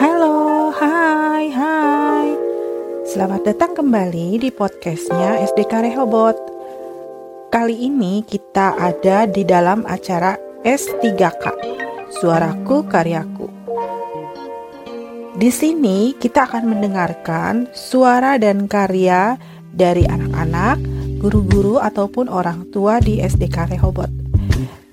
Halo, hai, hai. Selamat datang kembali di podcastnya SDK Rehobot. Kali ini kita ada di dalam acara S3K, Suaraku Karyaku. Di sini kita akan mendengarkan suara dan karya dari anak-anak, guru-guru ataupun orang tua di SDK Rehobot.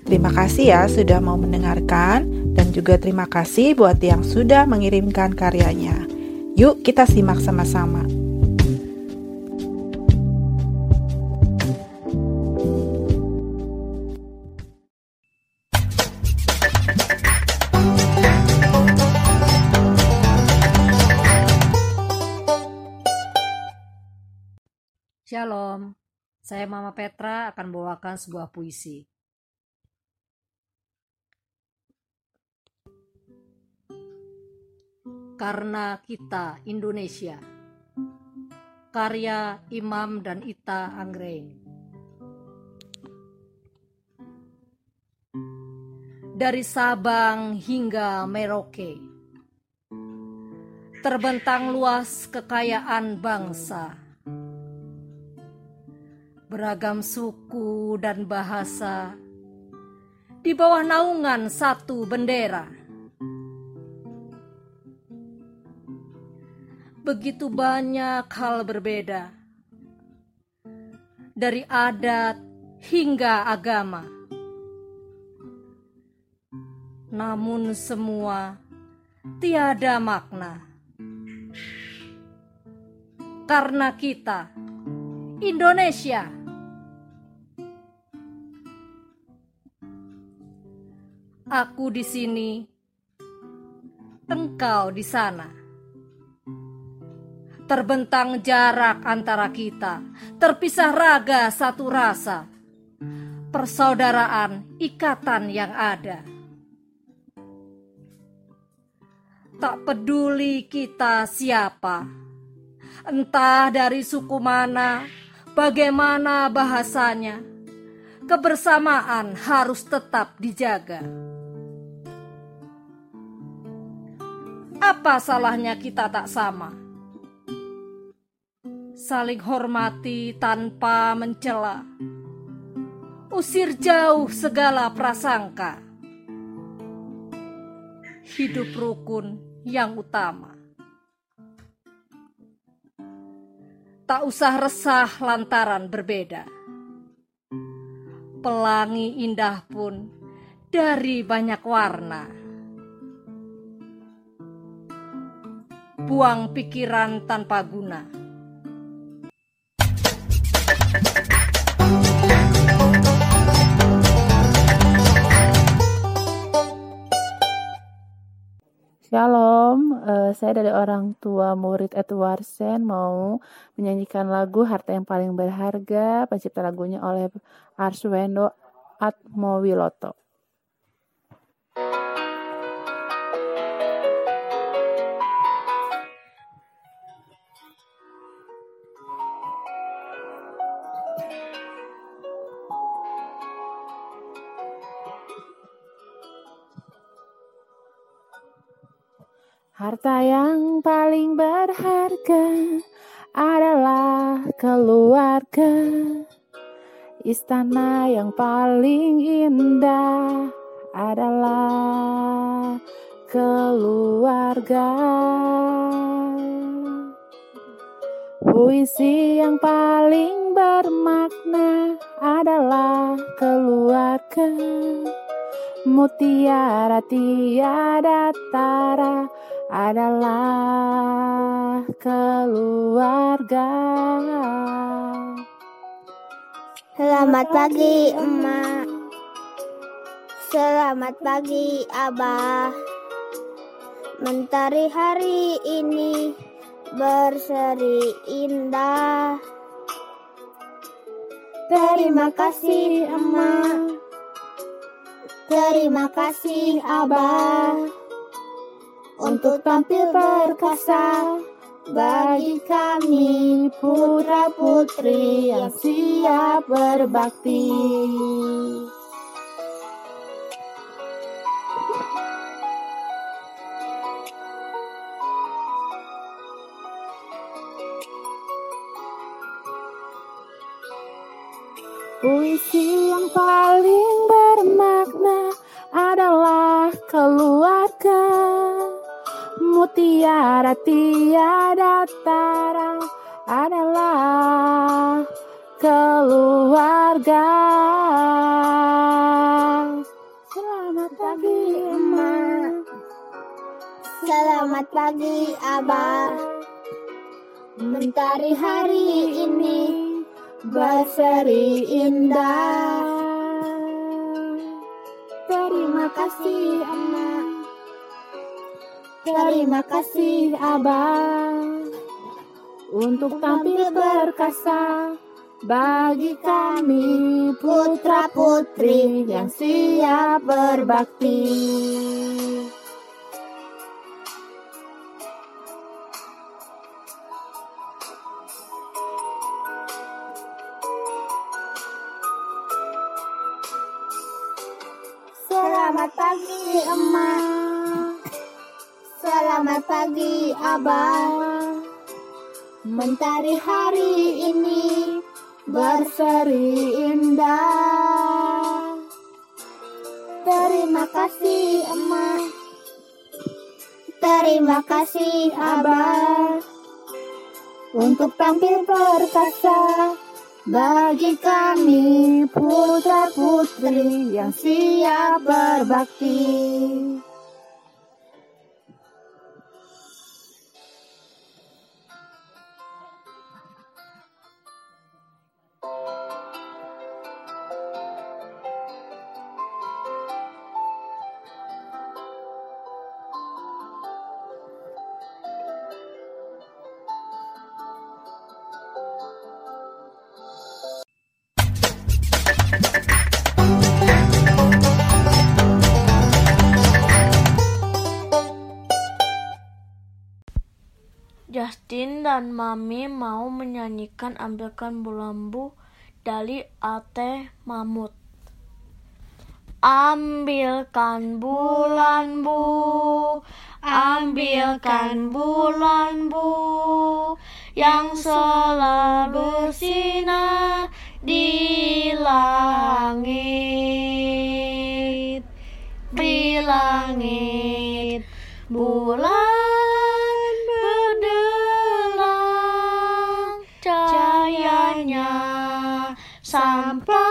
Terima kasih ya sudah mau mendengarkan dan juga terima kasih buat yang sudah mengirimkan karyanya. Yuk kita simak sama-sama. Saya Mama Petra akan bawakan sebuah puisi. Karena kita Indonesia. Karya Imam dan Ita Anggrain Dari Sabang hingga Merauke. Terbentang luas kekayaan bangsa beragam suku dan bahasa di bawah naungan satu bendera. Begitu banyak hal berbeda, dari adat hingga agama, namun semua tiada makna karena kita Indonesia. Aku di sini, engkau di sana. Terbentang jarak antara kita, terpisah raga satu rasa, persaudaraan ikatan yang ada. Tak peduli kita siapa, entah dari suku mana, bagaimana bahasanya, kebersamaan harus tetap dijaga. Apa salahnya kita tak sama? Saling hormati tanpa mencela. Usir jauh segala prasangka. Hidup rukun yang utama. Tak usah resah lantaran berbeda. Pelangi indah pun dari banyak warna buang pikiran tanpa guna. Shalom, uh, saya dari orang tua murid Edwardsen mau menyanyikan lagu Harta yang Paling Berharga, pencipta lagunya oleh Arswendo Atmowiloto. Harta yang paling berharga adalah keluarga. Istana yang paling indah adalah keluarga. Puisi yang paling bermakna adalah keluarga. Mutiara tiada tara adalah keluarga. Selamat pagi, emak. Selamat pagi, abah. Mentari hari ini berseri indah. Terima kasih, emak. Terima kasih, abah untuk tampil perkasa bagi kami putra-putri yang siap berbakti. Puisi yang paling Mutiara tiada tara adalah keluarga Selamat pagi emak Selamat pagi Abah. Mentari hari ini berseri indah. Terima kasih emak. Terima kasih abang untuk tampil perkasa bagi kami putra putri yang siap berbakti. Selamat pagi emak. Selamat pagi abah. Mentari hari ini berseri indah. Terima kasih emak. Terima kasih abah. Untuk tampil perkasa bagi kami putra putri yang siap berbakti. Mami mau menyanyikan Ambilkan Bulambu dari Ate Mamut. Ambilkan bulan bu, ambilkan bulan bu, yang selalu bersinar di langit, di langit bulan sampai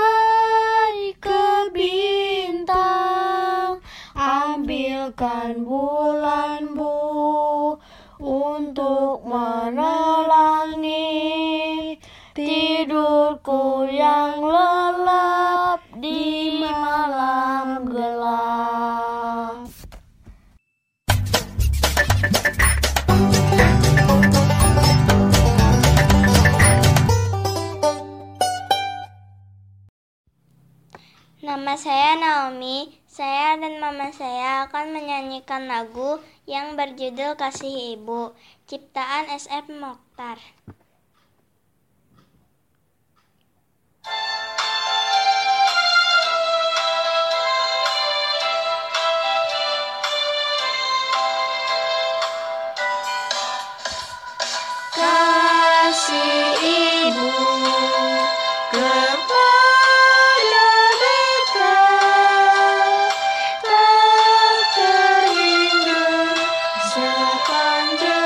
Nama saya Naomi. Saya dan mama saya akan menyanyikan lagu yang berjudul Kasih Ibu, ciptaan SF Mokhtar. thunder.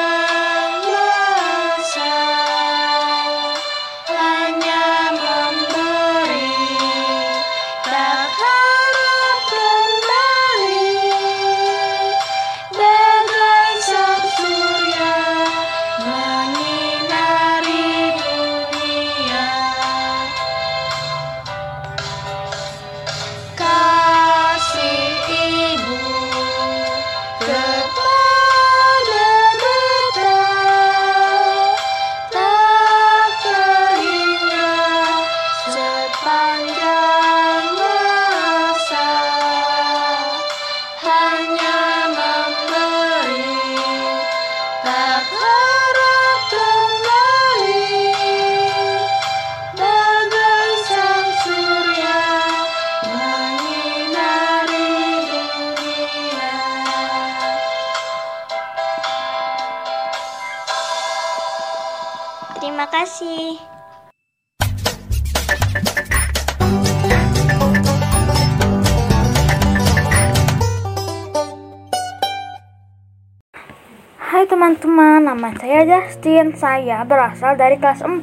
Hai teman-teman, nama saya Justin. Saya berasal dari kelas 4.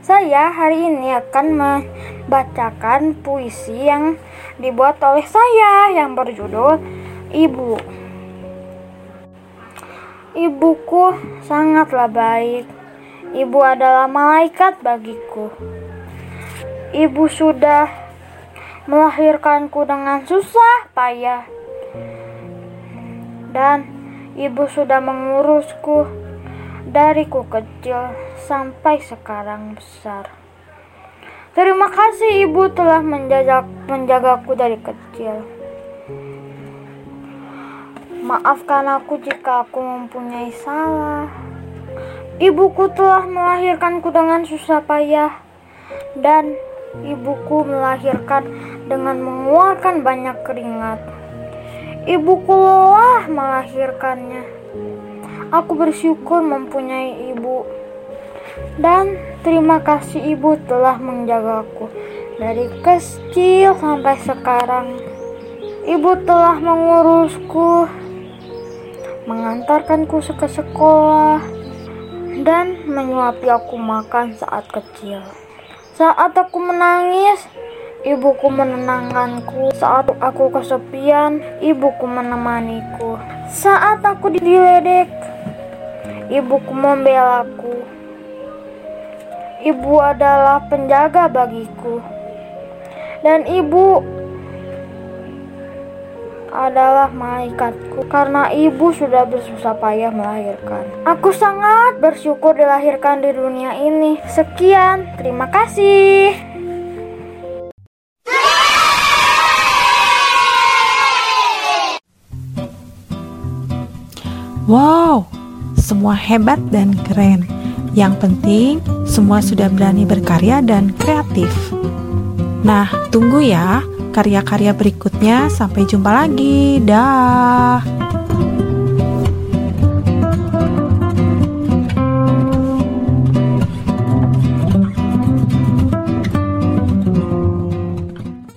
Saya hari ini akan membacakan puisi yang dibuat oleh saya yang berjudul Ibu. Ibuku sangatlah baik. Ibu adalah malaikat bagiku. Ibu sudah melahirkanku dengan susah payah. Dan Ibu sudah mengurusku dari ku kecil sampai sekarang besar. Terima kasih ibu telah menjaga, menjagaku dari kecil. Maafkan aku jika aku mempunyai salah. Ibuku telah melahirkanku dengan susah payah dan ibuku melahirkan dengan mengeluarkan banyak keringat. Ibuku lelah melahirkannya. Aku bersyukur mempunyai ibu. Dan terima kasih ibu telah menjagaku dari kecil sampai sekarang. Ibu telah mengurusku, mengantarkanku ke sekolah, dan menyuapi aku makan saat kecil. Saat aku menangis, Ibuku menenangkanku saat aku kesepian, ibuku menemaniku. Saat aku diledek, ibuku membelaku. Ibu adalah penjaga bagiku. Dan ibu adalah malaikatku karena ibu sudah bersusah payah melahirkan. Aku sangat bersyukur dilahirkan di dunia ini. Sekian, terima kasih. Wow, semua hebat dan keren. Yang penting, semua sudah berani berkarya dan kreatif. Nah, tunggu ya karya-karya berikutnya. Sampai jumpa lagi. Dah.